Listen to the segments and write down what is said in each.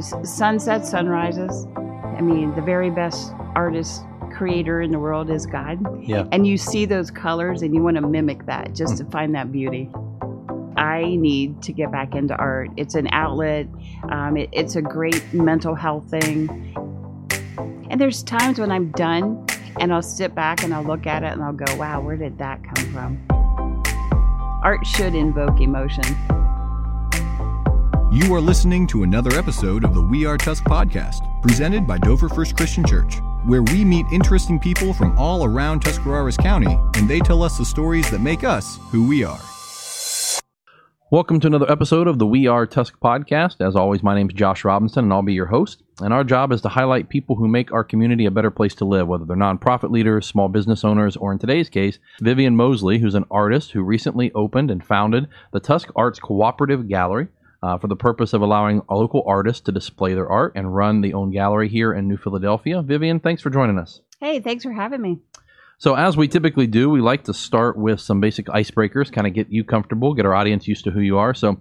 sunsets, sunrises. I mean, the very best artist creator in the world is God. Yeah. And you see those colors and you want to mimic that just to find that beauty. I need to get back into art. It's an outlet, um, it, it's a great mental health thing. And there's times when I'm done and I'll sit back and I'll look at it and I'll go, wow, where did that come from? Art should invoke emotion. You are listening to another episode of the We Are Tusk podcast, presented by Dover First Christian Church, where we meet interesting people from all around Tuscarawas County, and they tell us the stories that make us who we are. Welcome to another episode of the We Are Tusk podcast. As always, my name is Josh Robinson, and I'll be your host. And our job is to highlight people who make our community a better place to live, whether they're nonprofit leaders, small business owners, or in today's case, Vivian Mosley, who's an artist who recently opened and founded the Tusk Arts Cooperative Gallery. Uh, for the purpose of allowing local artists to display their art and run the own gallery here in New Philadelphia. Vivian, thanks for joining us. Hey, thanks for having me. So, as we typically do, we like to start with some basic icebreakers, kind of get you comfortable, get our audience used to who you are. So,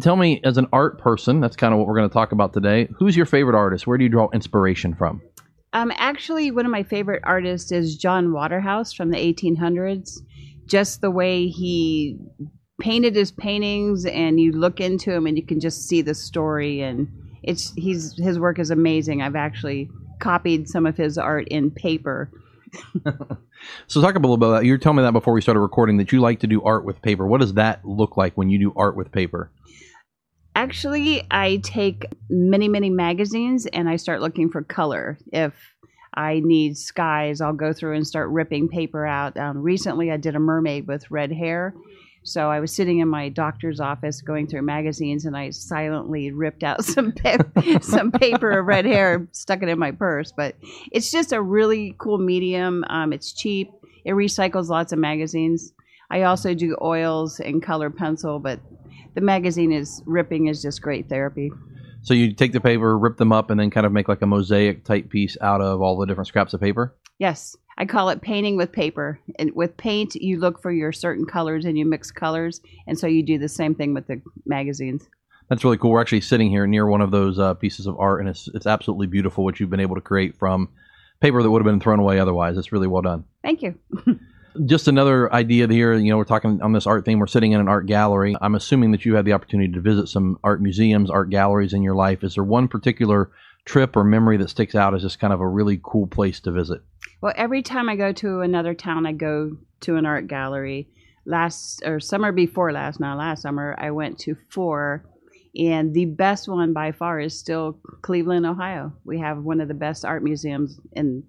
tell me, as an art person, that's kind of what we're going to talk about today. Who's your favorite artist? Where do you draw inspiration from? Um, actually, one of my favorite artists is John Waterhouse from the 1800s. Just the way he painted his paintings, and you look into him, and you can just see the story. And it's he's his work is amazing. I've actually copied some of his art in paper. So, talk a little bit about that. You were telling me that before we started recording that you like to do art with paper. What does that look like when you do art with paper? Actually, I take many, many magazines and I start looking for color. If I need skies, I'll go through and start ripping paper out. Um, recently, I did a mermaid with red hair. So I was sitting in my doctor's office going through magazines and I silently ripped out some pa- some paper of red hair, stuck it in my purse. But it's just a really cool medium. Um, it's cheap. It recycles lots of magazines. I also do oils and color pencil, but the magazine is ripping is just great therapy. So, you take the paper, rip them up, and then kind of make like a mosaic type piece out of all the different scraps of paper? Yes, I call it painting with paper. And with paint, you look for your certain colors and you mix colors, and so you do the same thing with the magazines. That's really cool. We're actually sitting here near one of those uh, pieces of art, and it's it's absolutely beautiful what you've been able to create from paper that would have been thrown away otherwise. It's really well done. Thank you. Just another idea here. You know, we're talking on this art theme. We're sitting in an art gallery. I'm assuming that you had the opportunity to visit some art museums, art galleries in your life. Is there one particular trip or memory that sticks out as just kind of a really cool place to visit? Well, every time I go to another town, I go to an art gallery. Last or summer before last, not last summer, I went to four, and the best one by far is still Cleveland, Ohio. We have one of the best art museums in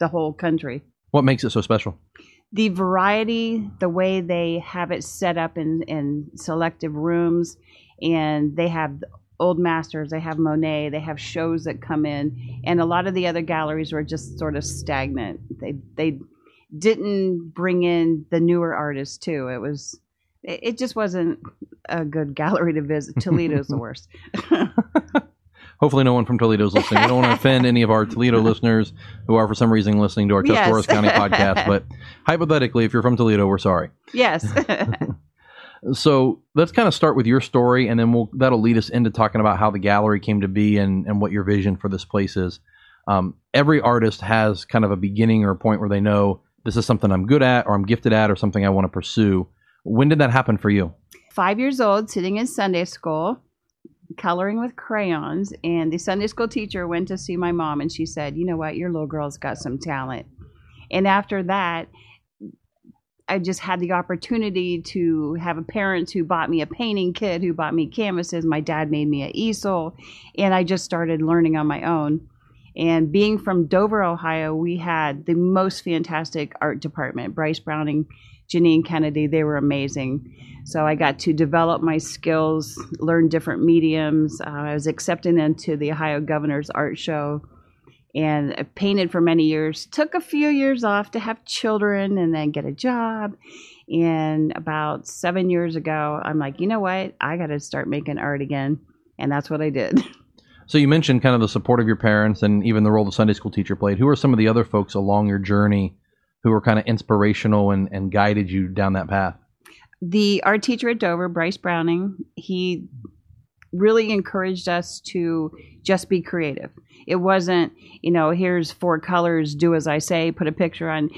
the whole country. What makes it so special? the variety, the way they have it set up in, in selective rooms, and they have old masters, they have Monet, they have shows that come in, and a lot of the other galleries were just sort of stagnant. They they didn't bring in the newer artists too. It was it it just wasn't a good gallery to visit. Toledo's the worst. Hopefully, no one from Toledo is listening. We don't want to offend any of our Toledo listeners who are, for some reason, listening to our Yes. County podcast. But hypothetically, if you're from Toledo, we're sorry. yes. So let's kind of start with your story, and then we'll that'll lead us into talking about how the gallery came to be and, and what your vision for this place is. Um, every artist has kind of a beginning or a point where they know this is something I'm good at, or I'm gifted at, or something I want to pursue. When did that happen for you? five years old, sitting in Sunday school, coloring with crayons. And the Sunday school teacher went to see my mom, and she said, "You know what? Your little girl's got some talent." And after that, I just had the opportunity to have a parent who bought me a painting kit, who bought me canvases. My dad made me an easel, and I just started learning on my own. And being from Dover, Ohio, we had the most fantastic art department. Bryce Browning, Janine Kennedy, they were amazing. So I got to develop my skills, learn different mediums. Uh, I was accepted into the Ohio Governor's Art Show and I painted for many years. Took a few years off to have children and then get a job. And about seven years ago, I'm like, you know what? I got to start making art again. And that's what I did. So you mentioned kind of the support of your parents and even the role the Sunday school teacher played. Who are some of the other folks along your journey who were kind of inspirational and, and guided you down that path? the art teacher at Dover, Bryce Browning, he really encouraged us to just be creative. It wasn't, you know, here's four colors, do as I say, put a picture on.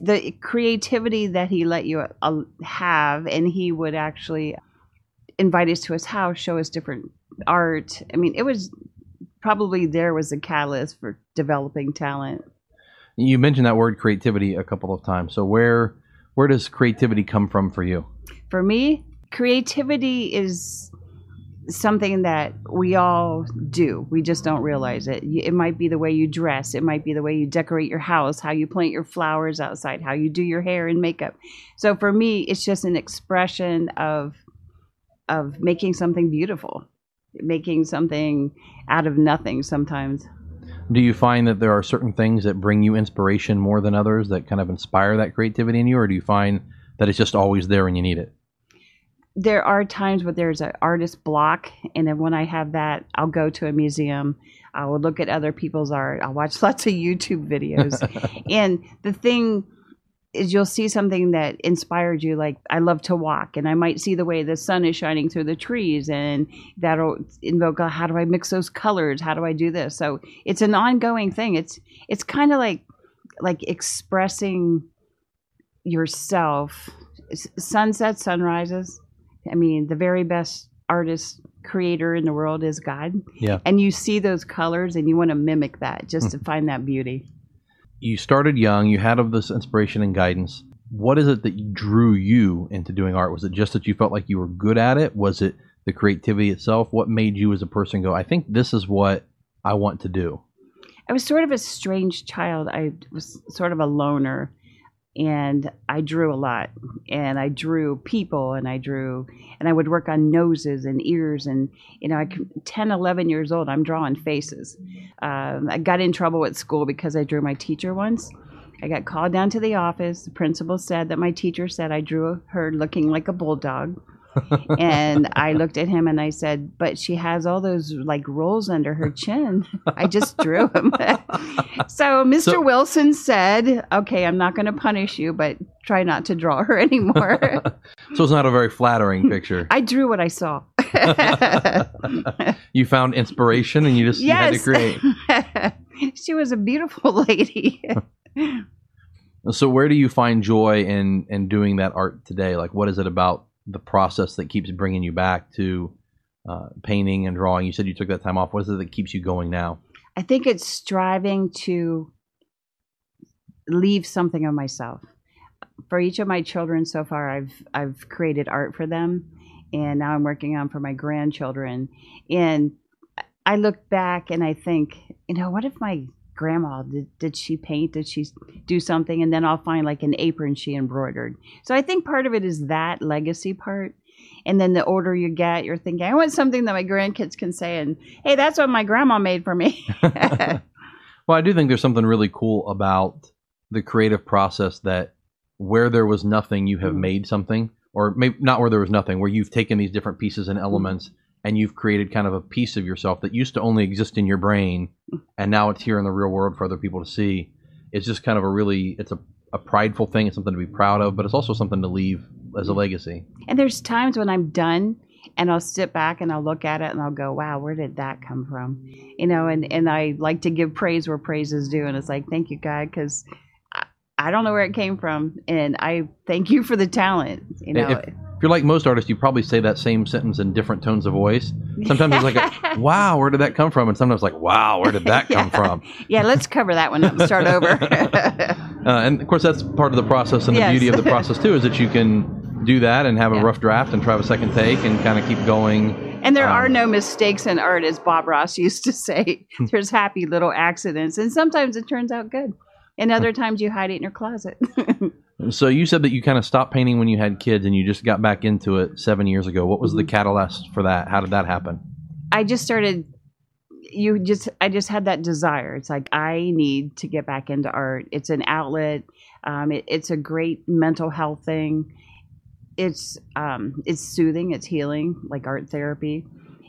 The creativity that he let you uh, have, and he would actually invite us to his house, show us different art. I mean, it was probably there was a catalyst for developing talent. You mentioned that word creativity a couple of times. So where where does creativity come from for you? For me, creativity is something that we all do. We just don't realize it. It might be the way you dress, it might be the way you decorate your house, how you plant your flowers outside, how you do your hair and makeup. So for me, it's just an expression of of making something beautiful, making something out of nothing sometimes. Do you find that there are certain things that bring you inspiration more than others that kind of inspire that creativity in you or do you find that it's just always there when you need it? There are times where there's an artist block, and then when I have that, I'll go to a museum. I will look at other people's art. I'll watch lots of YouTube videos. and the thing is, you'll see something that inspired you. Like, I love to walk, and I might see the way the sun is shining through the trees, and that'll invoke, oh, how do I mix those colors? How do I do this? So it's an ongoing thing. It's it's kind of like like expressing yourself. Sunsets, sunrises I mean, the very best artist creator in the world is God. Yeah. And you see those colors and you want to mimic that just mm. to find that beauty. You started young, you had of this inspiration and guidance. What is it that drew you into doing art? Was it just that you felt like you were good at it? Was it the creativity itself? What made you as a person go, I think this is what I want to do? I was sort of a strange child. I was sort of a loner and I drew a lot and I drew people and I drew and I would work on noses and ears and you know I 10 11 years old I'm drawing faces. Um, I got in trouble at school because I drew my teacher once. I got called down to the office. The principal said that my teacher said I drew her looking like a bulldog and I looked at him and I said, "But she has all those like rolls under her chin. I just drew him." so Mr. So, Wilson said, "Okay, I'm not going to punish you, but try not to draw her anymore." so it's not a very flattering picture. I drew what I saw. you found inspiration and you just yes. you had to create. she was a beautiful lady. so where do you find joy in in doing that art today? Like what is it about the process that keeps bringing you back to uh, painting and drawing? You said you took that time off. What is it that keeps you going now? I think it's striving to leave something of myself. For each of my children so far, I've I've created art for them, and now I'm working on for my grandchildren. And I look back and I think, you know, what if my grandma did, did she paint? Did she do something? And then i'll find like an apron she embroidered. So i think part of it is that legacy part. And then the older you get you're thinking i want something that my grandkids can say and hey that's what my grandma made for me. Well i do think there's something really cool about the creative process that where there was nothing you have mm-hmm. made something or maybe not where there was nothing where you've taken these different pieces and elements mm-hmm and you've created kind of a piece of yourself that used to only exist in your brain and now it's here in the real world for other people to see it's just kind of a really it's a, a prideful thing it's something to be proud of but it's also something to leave as a legacy and there's times when i'm done and i'll sit back and i'll look at it and i'll go wow where did that come from you know and and i like to give praise where praise is due and it's like thank you god because I don't know where it came from, and I thank you for the talent. You know, if, if you're like most artists, you probably say that same sentence in different tones of voice. Sometimes it's like, a, "Wow, where did that come from?" And sometimes like, "Wow, where did that yeah. come from?" Yeah, let's cover that one up. And start over. uh, and of course, that's part of the process, and the yes. beauty of the process too is that you can do that and have a yeah. rough draft and try a second take and kind of keep going. And there um, are no mistakes in art, as Bob Ross used to say. There's happy little accidents, and sometimes it turns out good, and other times you hide it in your closet. So you said that you kind of stopped painting when you had kids and you just got back into it seven years ago. What was the mm-hmm. catalyst for that? How did that happen? I just started. You just, I just had that desire. It's like I need to get back into art. It's an outlet. Um, it, it's a great mental health thing. It's um, it's soothing. It's healing, like art therapy.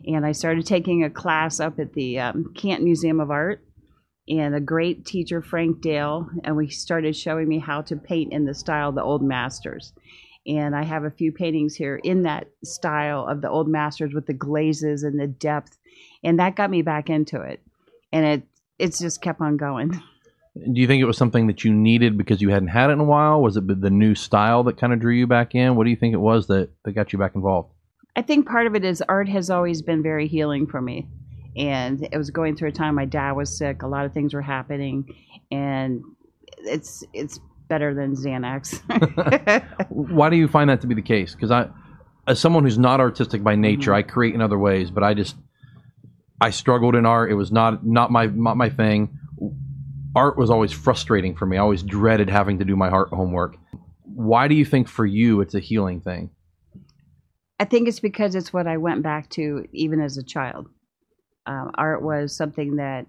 And I started taking a class up at the um, Canton Museum of Art and a great teacher, Frank Dale, and we started showing me how to paint in the style of the old masters. And I have a few paintings here in that style of the old masters with the glazes and the depth. And that got me back into it. And it it's just kept on going. Do you think it was something that you needed because you hadn't had it in a while? Was it the new style that kind of drew you back in? What do you think it was that, that got you back involved? I think part of it is art has always been very healing for me. And it was going through a time my dad was sick, a lot of things were happening, and it's it's better than Xanax. Why do you find that to be the case? Because I, as someone who's not artistic by nature, Mhm. I create in other ways, but I just I struggled in art. It was not not my not my thing. Art was always frustrating for me. I always dreaded having to do my art homework. Why do you think for you it's a healing thing? I think it's because it's what I went back to even as a child. Um, art was something that,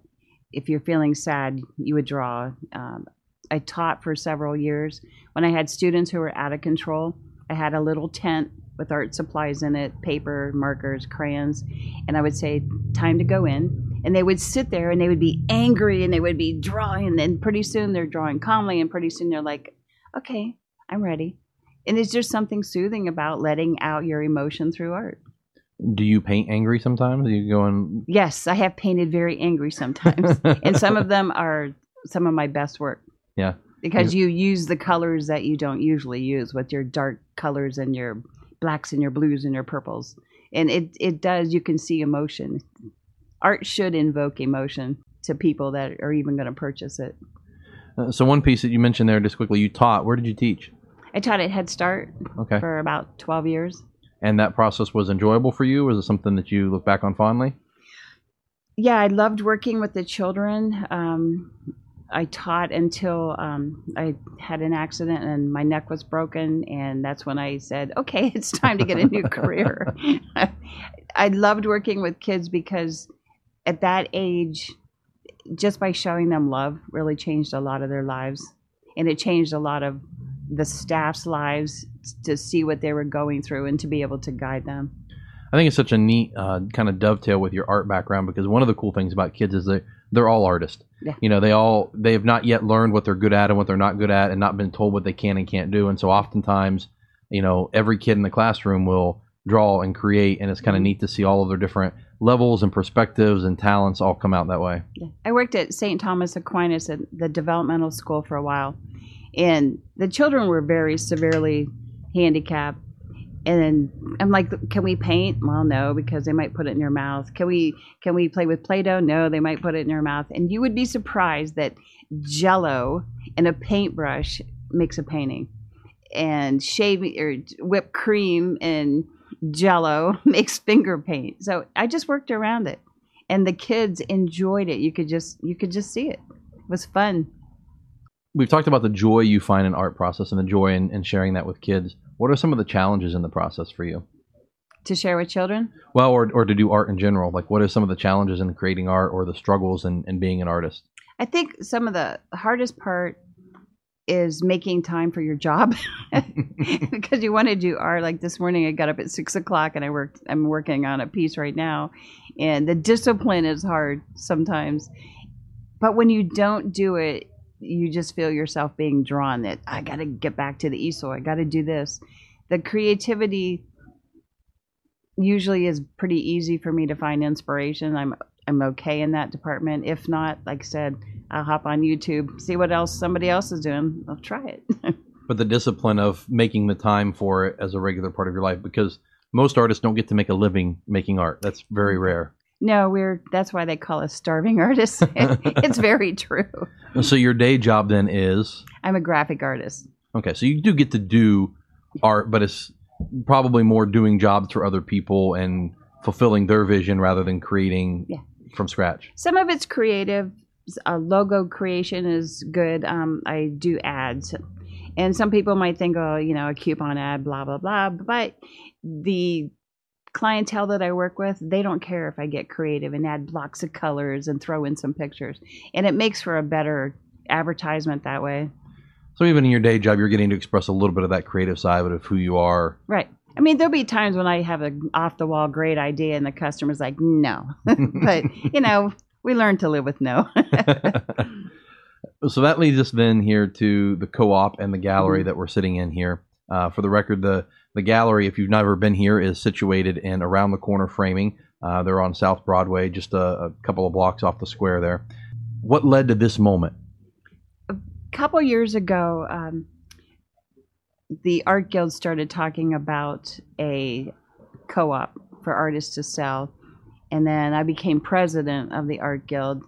if you're feeling sad, you would draw. Um, I taught for several years. When I had students who were out of control, I had a little tent with art supplies in it paper, markers, crayons. And I would say, Time to go in. And they would sit there and they would be angry and they would be drawing. And then pretty soon they're drawing calmly. And pretty soon they're like, Okay, I'm ready. And it's just something soothing about letting out your emotion through art. Do you paint angry sometimes? You go and Yes, I have painted very angry sometimes. and some of them are some of my best work. Yeah. Because you use the colors that you don't usually use with your dark colors and your blacks and your blues and your purples. And it, it does, you can see emotion. Art should invoke emotion to people that are even going to purchase it. Uh, so one piece that you mentioned there, just quickly, you taught. Where did you teach? I taught at Head Start Okay, for about 12 years. And that process was enjoyable for you. Was it something that you look back on fondly? yeah, I loved working with the children. Um, I taught until um, I had an accident and my neck was broken, and that's when I said, "Okay, it's time to get a new career." I loved working with kids because at that age, just by showing them love, really changed a lot of their lives, and it changed a lot of the staff's lives to see what they were going through and to be able to guide them. I think it's such a neat uh, kind of dovetail with your art background because one of the cool things about kids is that they're all artists. Yeah. You know, they all they have not yet learned what they're good at and what they're not good at, and not been told what they can and can't do. And so, oftentimes, you know, every kid in the classroom will draw and create, and it's kind of neat to see all of their different levels and perspectives and talents all come out that way. Yeah. I worked at St. Thomas Aquinas at the developmental school for a while, and the children were very severely handicapped. And I'm like, can we paint? Well, no, because they might put it in your mouth. Can we can we play with Play-Doh? No, they might put it in your mouth. And you would be surprised that Jello and a paintbrush makes a painting, and shaving or whipped cream and Jello makes finger paint. So I just worked around it and the kids enjoyed it. You could just you could just see it. It was fun. We've talked about the joy you find in art process and the joy in, in sharing that with kids. What are some of the challenges in the process for you? To share with children? Well, or, or to do art in general. Like, what are some of the challenges in creating art or the struggles in, in being an artist? I think some of the hardest part is making time for your job because you want to do art. Like this morning, I got up at six o'clock and I worked. I'm working on a piece right now, and the discipline is hard sometimes. But when you don't do it, you just feel yourself being drawn. That I got to get back to the easel. I got to do this. The creativity usually is pretty easy for me to find inspiration. I'm I'm okay in that department. If not, like I said, I'll hop on YouTube, see what else somebody else is doing. I'll try it. But the discipline of making the time for it as a regular part of your life, because most artists don't get to make a living making art. That's very mm-hmm. rare. No, we're that's why they call us starving artists. it's very true. So your day job then is I'm a graphic artist. okay. So you do get to do art, but it's probably more doing jobs for other people and fulfilling their vision rather than creating Yeah. from scratch. Some of it's creative. Uh, logo creation is good. Um, I do ads, and some people might think, oh, you know, a coupon ad, blah blah blah. But the clientele that I work with, they don't care if I get creative and add blocks of colors and throw in some pictures, and it makes for a better advertisement that way. So even in your day job, you're getting to express a little bit of that creative side of who you are. Right. I mean, there'll be times when I have an off the wall great idea and the customer's like, no. but, you know, we learn to live with no. so that leads us then here to the co-op and the gallery mm-hmm. that we're sitting in here. Uh, for the record, the the gallery, if you've never been here, is situated in around the corner framing. Uh, they're on South Broadway, just a, a couple of blocks off the square there. What led to this moment? A couple years ago, um, the Art Guild started talking about a co op for artists to sell. And then I became president of the Art Guild.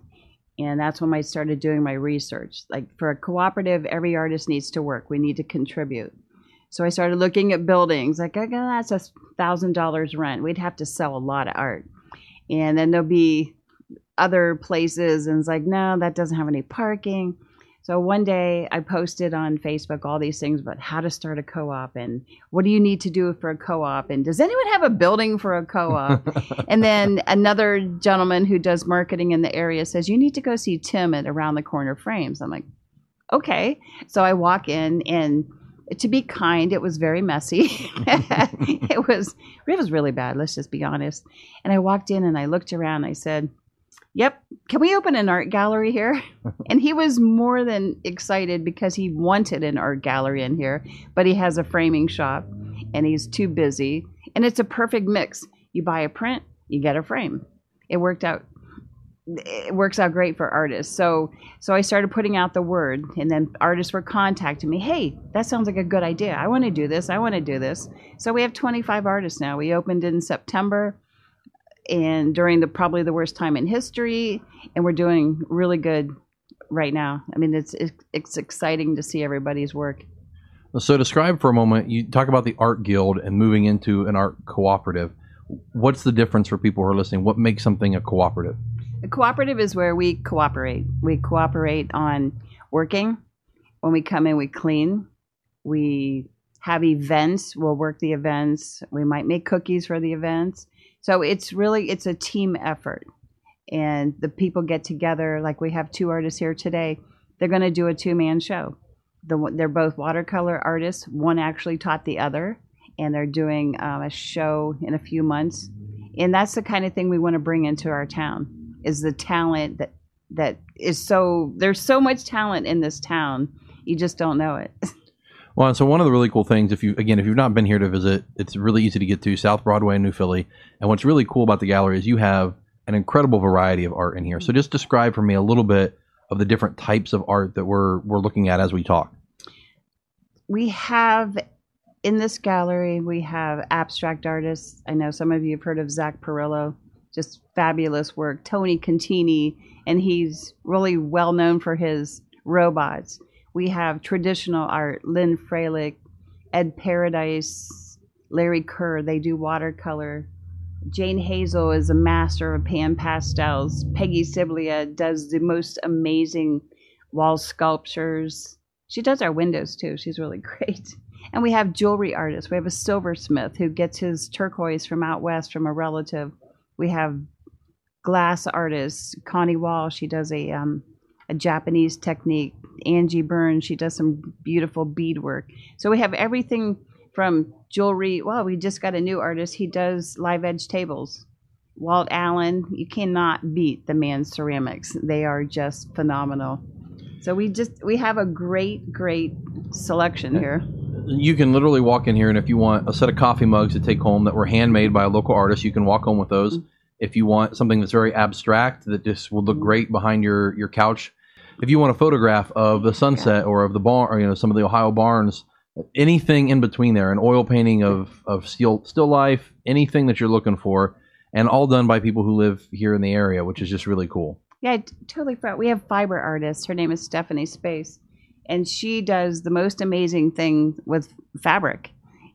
And that's when I started doing my research. Like for a cooperative, every artist needs to work, we need to contribute. So I started looking at buildings, like, okay, that's a thousand dollars rent. We'd have to sell a lot of art. And then there'll be other places, and it's like, no, that doesn't have any parking. So one day I posted on Facebook all these things about how to start a co-op and what do you need to do for a co-op and does anyone have a building for a co-op? and then another gentleman who does marketing in the area says you need to go see Tim at Around the Corner Frames. I'm like, okay. So I walk in and to be kind, it was very messy. it was it was really bad, let's just be honest. And I walked in and I looked around and I said, Yep. Can we open an art gallery here? and he was more than excited because he wanted an art gallery in here, but he has a framing shop and he's too busy. And it's a perfect mix. You buy a print, you get a frame. It worked out it works out great for artists. So so I started putting out the word and then artists were contacting me, "Hey, that sounds like a good idea. I want to do this. I want to do this." So we have 25 artists now. We opened in September and during the probably the worst time in history and we're doing really good right now i mean it's it's exciting to see everybody's work so describe for a moment you talk about the art guild and moving into an art cooperative what's the difference for people who are listening what makes something a cooperative a cooperative is where we cooperate we cooperate on working when we come in we clean we have events we'll work the events we might make cookies for the events so it's really it's a team effort, and the people get together. Like we have two artists here today. They're going to do a two man show. The, they're both watercolor artists. One actually taught the other, and they're doing um, a show in a few months. And that's the kind of thing we want to bring into our town. Is the talent that that is so there's so much talent in this town. You just don't know it. Well, so one of the really cool things, if you again, if you've not been here to visit, it's really easy to get to South Broadway in New Philly. And what's really cool about the gallery is you have an incredible variety of art in here. So just describe for me a little bit of the different types of art that we're we're looking at as we talk. We have in this gallery we have abstract artists. I know some of you have heard of Zach Perillo, just fabulous work. Tony Contini, and he's really well known for his robots. We have traditional art, Lynn Freilich, Ed Paradise, Larry Kerr, they do watercolor. Jane Hazel is a master of pan pastels. Peggy Siblia does the most amazing wall sculptures. She does our windows too. She's really great. And we have jewelry artists. We have a silversmith who gets his turquoise from out west from a relative. We have glass artists. Connie Wall, she does a um, a Japanese technique. Angie Burns, she does some beautiful beadwork. So we have everything from jewelry. Well, we just got a new artist. He does live edge tables. Walt Allen, you cannot beat the man's ceramics. They are just phenomenal. So we just we have a great, great selection here. You can literally walk in here, and if you want a set of coffee mugs to take home that were handmade by a local artist, you can walk home with those. Mm-hmm. If you want something that's very abstract that just will look great behind your your couch, if you want a photograph of the sunset or of the barn, or you know some of the Ohio barns, anything in between there, an oil painting of of still still life, anything that you're looking for, and all done by people who live here in the area, which is just really cool. Yeah, I t- totally forgot. We have fiber artists. Her name is Stephanie Space, and she does the most amazing thing with fabric.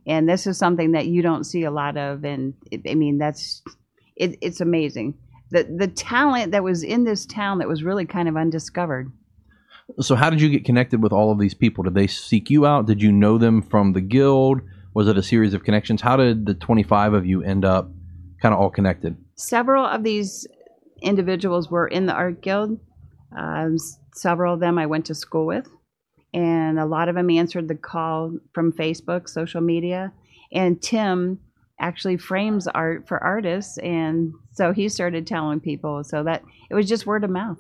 And this is something that you don't see a lot of, and it, I mean that's it, it's amazing the the talent that was in this town that was really kind of undiscovered. So how did you get connected with all of these people? Did they seek you out? Did you know them from the guild? Was it a series of connections? How did the 25 of you end up kind of all connected? Several of these individuals were in the art guild. Um, several of them I went to school with, and a lot of them answered the call from Facebook, social media. And Tim actually frames art for artists and so he started telling people so that it was just word of mouth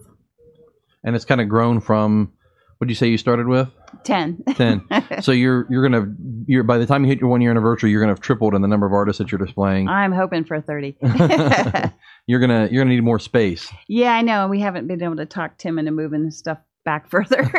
and it's kind of grown from What'd you say you started with? 10. Ten. so you're you're gonna you're by the time you hit your one year anniversary, you're gonna have tripled in the number of artists that you're displaying. I'm hoping for 30. you're gonna you're gonna need more space. yeah, I know. And we haven't been able to talk Tim into moving stuff back further.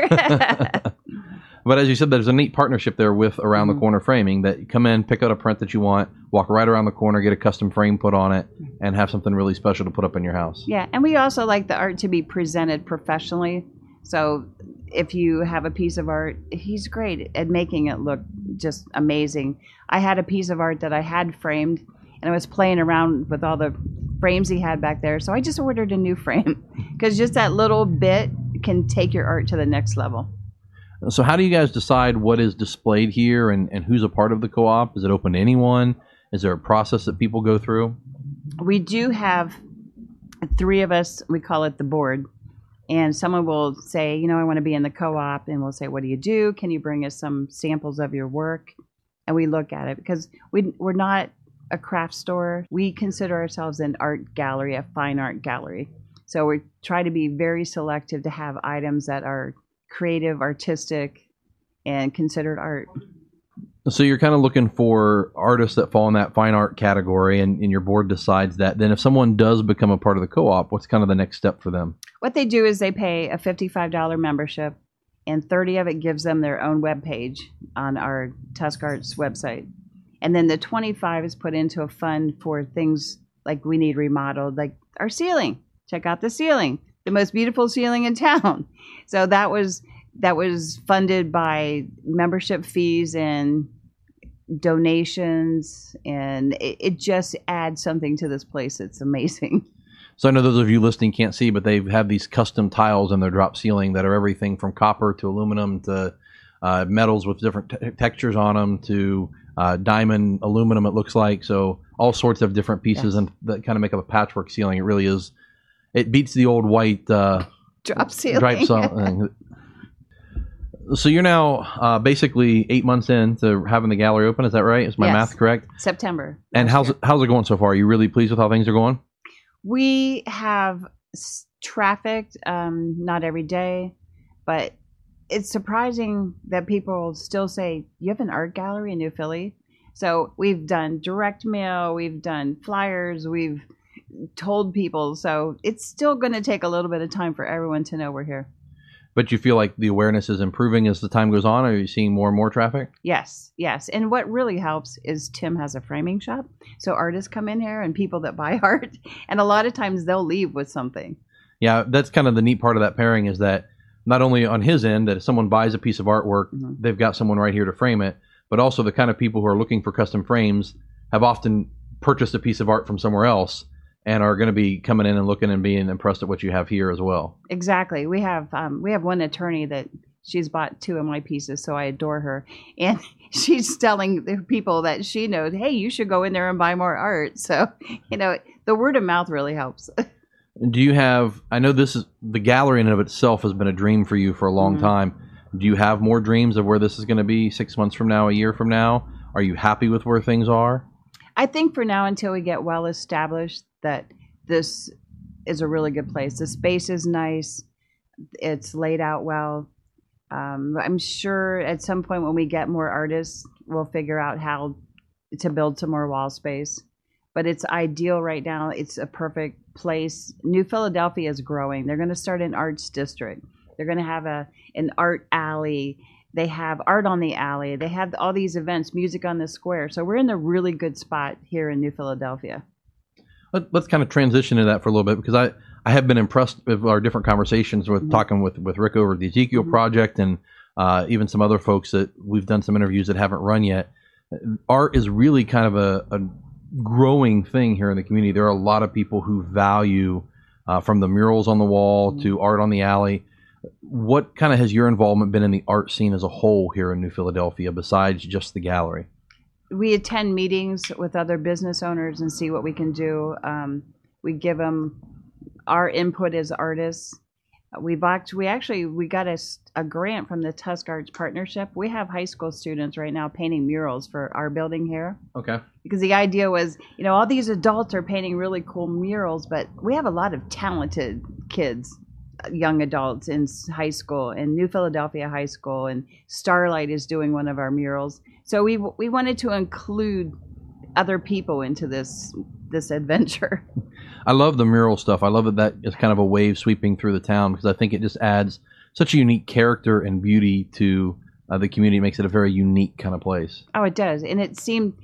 But as you said, there's a neat partnership there with Around the Mhm. Corner Framing that you come in, pick out a print that you want, walk right around the corner, get a custom frame put on it, and have something really special to put up in your house. yeah, and we also like the art to be presented professionally. So if you have a piece of art, he's great at making it look just amazing. I had a piece of art that I had framed, and I was playing around with all the frames he had back there. So I just ordered a new frame because just that little bit can take your art to the next level. So how do you guys decide what is displayed here and, and who's a part of the co-op? Is it open to anyone? Is there a process that people go through? we do have three of us we call it the board and someone will say you know i want to be in the co-op and we'll say what do you do can you bring us some samples of your work and we look at it because we, we're not a craft store we consider ourselves an art gallery a fine art gallery so we try to be very selective to have items that are creative artistic and considered art So you're kind of looking for artists that fall in that fine art category, and, and your board decides that. Then, if someone does become a part of the co-op, what's kind of the next step for them? What they do is they pay a $55 membership, and 30 of it gives them their own web page on our Tusk Arts website. And then the 25 is put into a fund for things like we need remodeled, like our ceiling. Check out the ceiling, the most beautiful ceiling in town. So that was that was funded by membership fees and donations, and it, it just adds something to this place. It's amazing. So I know those of you listening can't see, but they have these custom tiles in their drop ceiling that are everything from copper to aluminum to uh, metals with different te- textures on them to uh, diamond aluminum. It looks like so all sorts of different pieces Yes. and that kind of make up a patchwork ceiling. It really is. It beats the old white uh, Drop ceiling. So you're now uh, basically eight months into having the gallery open. Is that right? Is my Yes. math correct? September. And how's year. it, how's it going so far? Are you really pleased with how things are going? We have s- traffic, um, not every day, but it's surprising that people still say, You have an art gallery in New Philly? So we've done direct mail, we've done flyers, we've told people. So it's still going to take a little bit of time for everyone to know we're here. But you feel like the awareness is improving as the time goes on. Are you seeing more and more traffic? Yes, yes. And what really helps is Tim has a framing shop. So artists come in here and people that buy art, and a lot of times they'll leave with something. Yeah, that's kind of the neat part of that pairing is that not only on his end that if someone buys a piece of artwork, Mhm. they've got someone right here to frame it, but also the kind of people who are looking for custom frames have often purchased a piece of art from somewhere else and are going to be coming in and looking and being impressed at what you have here as well. Exactly. We have um, we have one attorney that she's bought two of my pieces, so I adore her, and she's telling the people that she knows, hey, you should go in there and buy more art. So you know, the word of mouth really helps. Do you have? I know this is the gallery in and of itself has been a dream for you for a long Mhm. time. Do you have more dreams of where this is going to be six months from now, a year from now? Are you happy with where things are? I think for now, until we get well established, that this is a really good place. The space is nice. It's laid out well. Um, I'm sure at some point when we get more artists, we'll figure out how to build some more wall space. But it's ideal right now. It's a perfect place. New Philadelphia is growing. They're going to start an arts district. They're going to have a an art alley. They have art on the alley. They have all these events, music on the square. So we're in a really good spot here in New Philadelphia. Let, let's kind of transition to that for a little bit because I, I have been impressed with our different conversations with Mhm. talking with, with Rick over the Ezekiel Mhm. project and uh, even some other folks that we've done some interviews that haven't run yet. Art is really kind of a, a growing thing here in the community. There are a lot of people who value uh, from the murals on the wall Mhm. to art on the alley. What kind of has your involvement been in the art scene as a whole here in New Philadelphia besides just the gallery? We attend meetings with other business owners and see what we can do. Um, we give them our input as artists. We've act- we actually we got a, a grant from the Tusk Arts Partnership. We have high school students right now painting murals for our building here Okay. because the idea was, you know, all these adults are painting really cool murals, but we have a lot of talented kids young adults in high school in New Philadelphia High School and Starlight is doing one of our murals. So we we wanted to include other people into this this adventure. I love the mural stuff. I love that that is kind of a wave sweeping through the town because I think it just adds such a unique character and beauty to uh, the community. It makes it a very unique kind of place. Oh, it does. And it seemed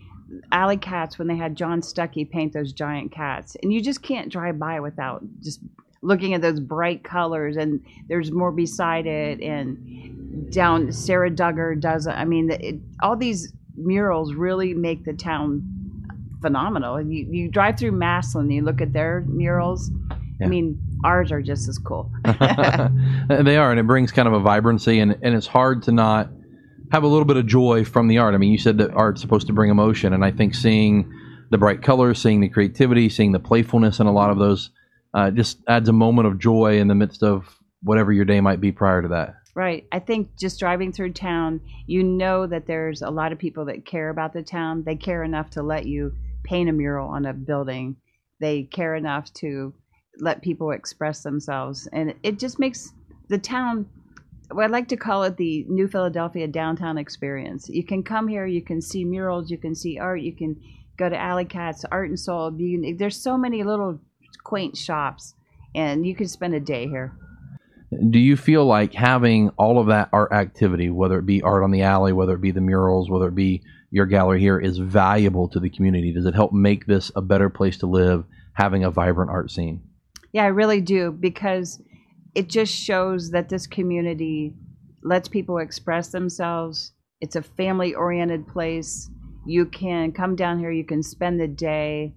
Alley Cats when they had John Stuckey paint those giant cats. And you just can't drive by without just looking at those bright colors. And there's more beside it. And down Sarah Duggar does, I mean, it, all these murals really make the town phenomenal. And you, you drive through Massillon, you look at their murals. Yeah. I mean, ours are just as cool. they are, and it brings kind of a vibrancy, and, and it's hard to not have a little bit of joy from the art. I mean, you said that art's supposed to bring emotion, and I think seeing the bright colors, seeing the creativity, seeing the playfulness in a lot of those uh, just adds a moment of joy in the midst of whatever your day might be prior to that. Right. I think just driving through town, you know that there's a lot of people that care about the town. They care enough to let you paint a mural on a building. They care enough to let people express themselves. And it just makes the town, well, I like to call it the New Philadelphia downtown experience. You can come here, you can see murals, you can see art, you can go to Alley Cats, Art and Soul. You there's so many little quaint shops, and you can spend a day here. Do you feel like having all of that art activity, whether it be art on the alley, whether it be the murals, whether it be your gallery here, is valuable to the community? Does it help make this a better place to live, having a vibrant art scene? Yeah, I really do because it just shows that this community lets people express themselves. It's a family oriented place. You can come down here, you can spend the day.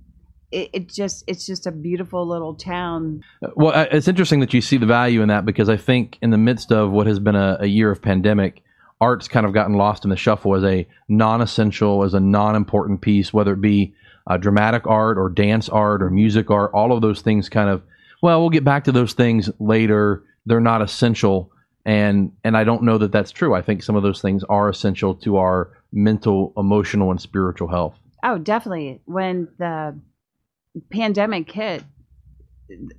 It, it just it's just a beautiful little town. Well, it's interesting that you see the value in that because I think in the midst of what has been a, a year of pandemic, art's kind of gotten lost in the shuffle as a non-essential, as a non-important piece, whether it be uh, dramatic art or dance art or music art. All of those things kind of, well, we'll get back to those things later. They're not essential, and and I don't know that that's true. I think some of those things are essential to our mental, emotional, and spiritual health. Oh, definitely. When the pandemic hit,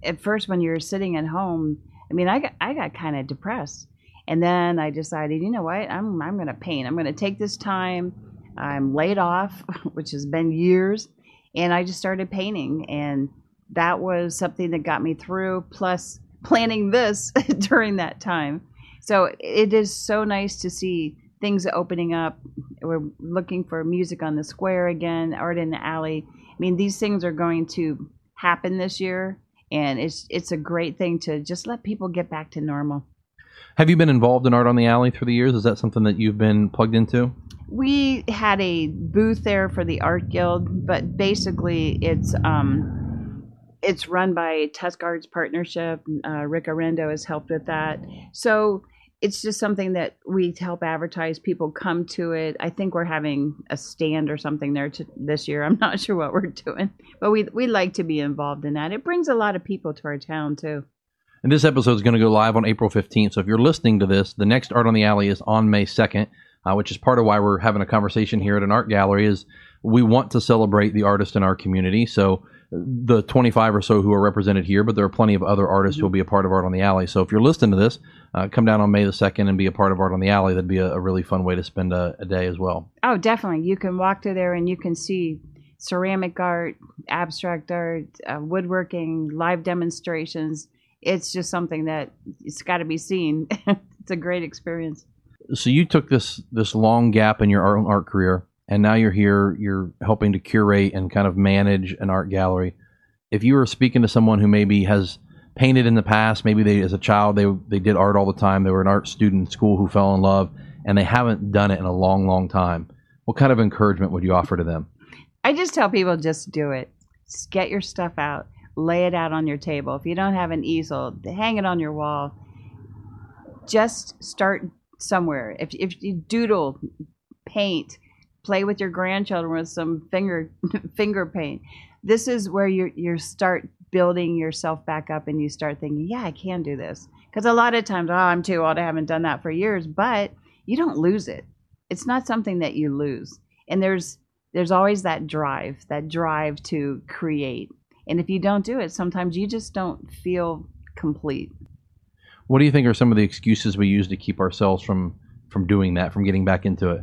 at first when you're sitting at home, I mean, I got I got kind of depressed, and then I decided, you know what, I'm I'm going to paint. I'm going to take this time. I'm laid off, which has been years, and I just started painting, and that was something that got me through. Plus, planning this during that time, so it is so nice to see things opening up. We're looking for music on the square again, art in the alley. I mean, these things are going to happen this year, and it's it's a great thing to just let people get back to normal. Have you been involved in art on the alley through the years? Is that something that you've been plugged into? We had a booth there for the art guild, but basically it's um, it's run by Tusk Arts Partnership. Uh, Rick Arendo has helped with that, so it's just something that we help advertise. People come to it. I think we're having a stand or something there to, this year. I'm not sure what we're doing, but we we like to be involved in that. It brings a lot of people to our town too. And this episode is going to go live on April 15th. So if you're listening to this, the next Art on the Alley is on May 2nd, uh, which is part of why we're having a conversation here at an art gallery. Is we want to celebrate the artist in our community. So the 25 or so who are represented here, but there are plenty of other artists who will be a part of Art on the Alley. So if you're listening to this, uh, come down on May the 2nd and be a part of Art on the Alley. That'd be a, a really fun way to spend a, a day as well. Oh, definitely. You can walk through there and you can see ceramic art, abstract art, uh, woodworking, live demonstrations. It's just something that it's got to be seen. it's a great experience. So you took this this long gap in your art, art career, and now you're here. You're helping to curate and kind of manage an art gallery. If you were speaking to someone who maybe has painted in the past, maybe they as a child they they did art all the time. They were an art student in school who fell in love, and they haven't done it in a long, long time. What kind of encouragement would you offer to them? I just tell people just do it. Just get your stuff out, lay it out on your table. If you don't have an easel, hang it on your wall. Just start somewhere. If if you doodle, paint, play with your grandchildren with some finger finger paint. This is where you you start building yourself back up and you start thinking, yeah, I can do this. Because a lot of times, oh, I'm too old. I haven't done that for years. But you don't lose it. It's not something that you lose. And there's there's always that drive, that drive to create. And if you don't do it, sometimes you just don't feel complete. What do you think are some of the excuses we use to keep ourselves from from doing that, from getting back into it?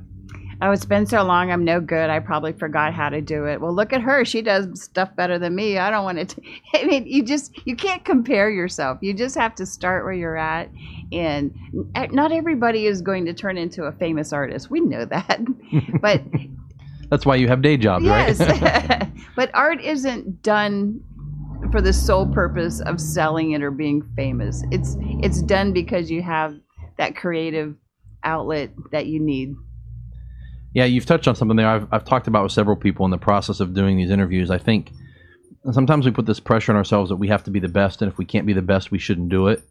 Oh, it's been so long. I'm no good. I probably forgot how to do it. Well, look at her. She does stuff better than me. I don't want to. I mean, you just you can't compare yourself. You just have to start where you're at. And eh, not everybody is going to turn into a famous artist. We know that. but that's why you have day jobs, yes. right? but art isn't done for the sole purpose of selling it or being famous. It's it's done because you have that creative outlet that you need. Yeah, you've touched on something there. I've, I've talked about with several people in the process of doing these interviews. I think sometimes we put this pressure on ourselves that we have to be the best, and if we can't be the best, we shouldn't do it.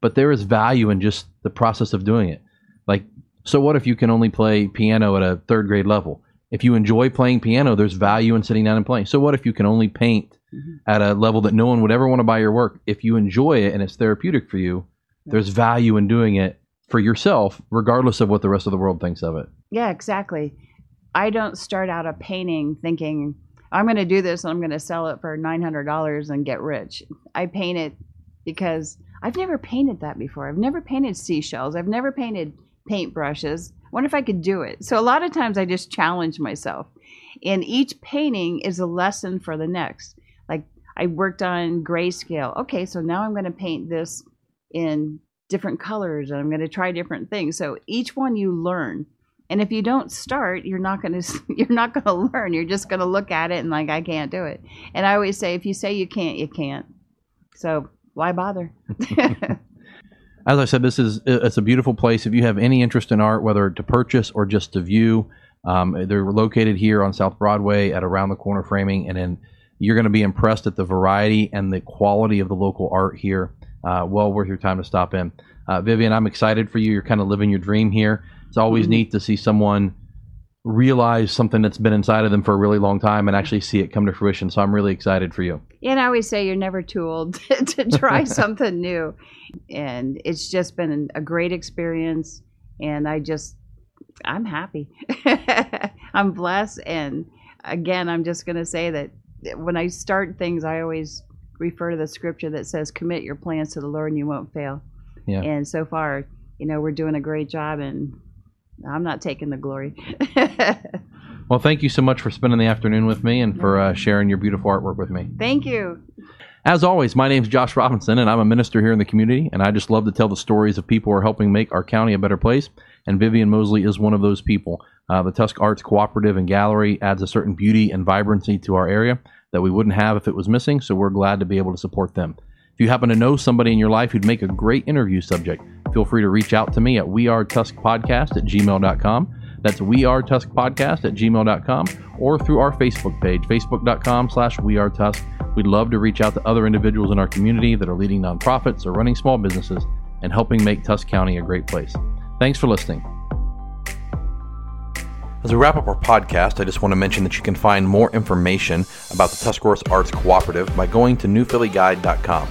But there is value in just the process of doing it. Like, so what if you can only play piano at a third grade level? If you enjoy playing piano, there's value in sitting down and playing. So what if you can only paint mm-hmm. at a level that no one would ever want to buy your work? If you enjoy it and it's therapeutic for you, there's value in doing it for yourself, regardless of what the rest of the world thinks of it. Yeah, exactly. I don't start out a painting thinking I'm going to do this and I'm going to sell it for $900 and get rich. I paint it because I've never painted that before. I've never painted seashells. I've never painted paintbrushes. Wonder if I could do it. So a lot of times I just challenge myself. And each painting is a lesson for the next. Like I worked on grayscale. Okay, so now I'm going to paint this in different colors and I'm going to try different things. So each one you learn. And if you don't start, you're not going to you're not going to learn. You're just going to look at it and like I can't do it. And I always say if you say you can't, you can't. So why bother? As I said, this is it's a beautiful place. If you have any interest in art, whether to purchase or just to view, um, they're located here on South Broadway at Around the Corner Framing, and then you're going to be impressed at the variety and the quality of the local art here uh, well worth your time to stop in. Uh, Vivian, I'm excited for you. You're kind of living your dream here. It's always mm-hmm. neat to see someone realize something that's been inside of them for a really long time and actually see it come to fruition. So I'm really excited for you. And I always say you're never too old to, to try something new. And it's just been a great experience. And I just, I'm happy. I'm blessed. And again, I'm just going to say that when I start things, I always refer to the scripture that says, "Commit your plans to the Lord, and you won't fail." Yeah. And so far, you know, we're doing a great job, and I'm not taking the glory. well, thank you so much for spending the afternoon with me and for uh, sharing your beautiful artwork with me. Thank you. As always, my name is Josh Robinson, and I'm a minister here in the community, and I just love to tell the stories of people who are helping make our county a better place. And Vivian Mosley is one of those people. Uh, the Tusk Arts Cooperative and Gallery adds a certain beauty and vibrancy to our area that we wouldn't have if it was missing, so we're glad to be able to support them. If you happen to know somebody in your life who'd make a great interview subject, feel free to reach out to me at wearetuskpodcast at gmail.com. That's wearetuskpodcast at gmail.com or through our Facebook page, facebook.com slash wearetusk. We'd love to reach out to other individuals in our community that are leading nonprofits or running small businesses and helping make Tusk County a great place. Thanks for listening. As we wrap up our podcast, I just want to mention that you can find more information about the Tuscarawas Arts Cooperative by going to newphillyguide.com.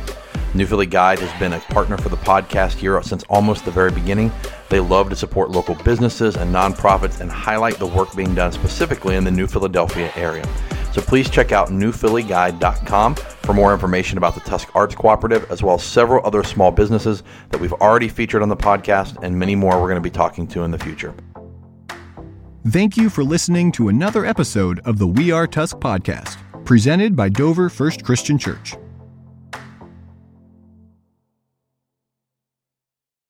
New Philly Guide has been a partner for the podcast here since almost the very beginning. They love to support local businesses and nonprofits and highlight the work being done specifically in the New Philadelphia area. So please check out newphillyguide.com for more information about the Tusk Arts Cooperative, as well as several other small businesses that we've already featured on the podcast and many more we're going to be talking to in the future. Thank you for listening to another episode of the We Are Tusk podcast, presented by Dover First Christian Church.